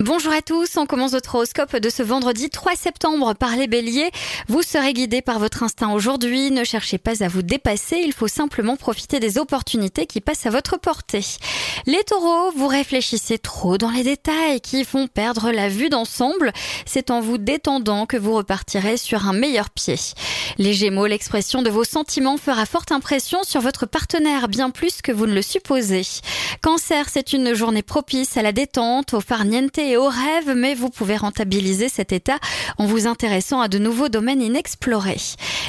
Bonjour à tous, on commence votre horoscope de ce vendredi 3 septembre par les béliers. Vous serez guidé par votre instinct aujourd'hui, ne cherchez pas à vous dépasser, il faut simplement profiter des opportunités qui passent à votre portée. Les taureaux, vous réfléchissez trop dans les détails qui font perdre la vue d'ensemble, c'est en vous détendant que vous repartirez sur un meilleur pied. Les gémeaux, l'expression de vos sentiments fera forte impression sur votre partenaire, bien plus que vous ne le supposez. Cancer, c'est une journée propice à la détente, au farniente et au rêve, mais vous pouvez rentabiliser cet état en vous intéressant à de nouveaux domaines inexplorés.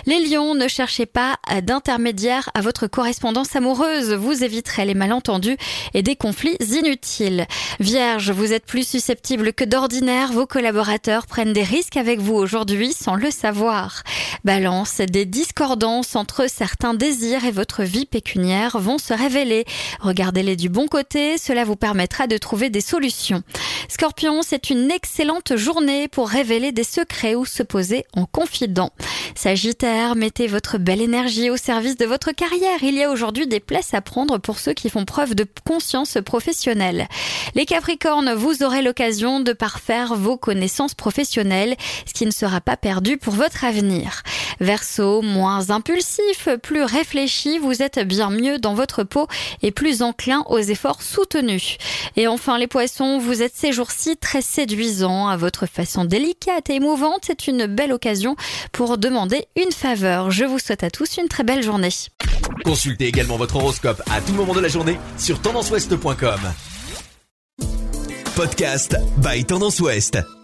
Les lions, ne cherchez pas d'intermédiaire à votre correspondance amoureuse, vous éviterez les malentendus et des conflits inutiles. Vierge, vous êtes plus susceptible que d'ordinaire, vos collaborateurs prennent des risques avec vous aujourd'hui sans le savoir. Balance, des discordances entre certains désirs et votre vie pécuniaire vont se révéler. Regardez-les du bon côté, cela vous permettra de trouver des solutions. Scorpion, c'est une excellente journée pour révéler des secrets ou se poser en confident. Sagittaire, mettez votre belle énergie au service de votre carrière. Il y a aujourd'hui des places à prendre pour ceux qui font preuve de conscience professionnelle. Les Capricornes, vous aurez l'occasion de parfaire vos connaissances professionnelles, ce qui ne sera pas perdu pour votre avenir. Verseau, moins impulsif, plus réfléchi, vous êtes bien mieux dans votre peau et plus enclin aux efforts soutenus. Et enfin les poissons, vous êtes ces jours-ci très séduisants à votre façon délicate et émouvante. C'est une belle occasion pour demander une faveur. Je vous souhaite à tous une très belle journée. Consultez également votre horoscope à tout moment de la journée sur tendanceouest.com. Podcast by Tendance Ouest.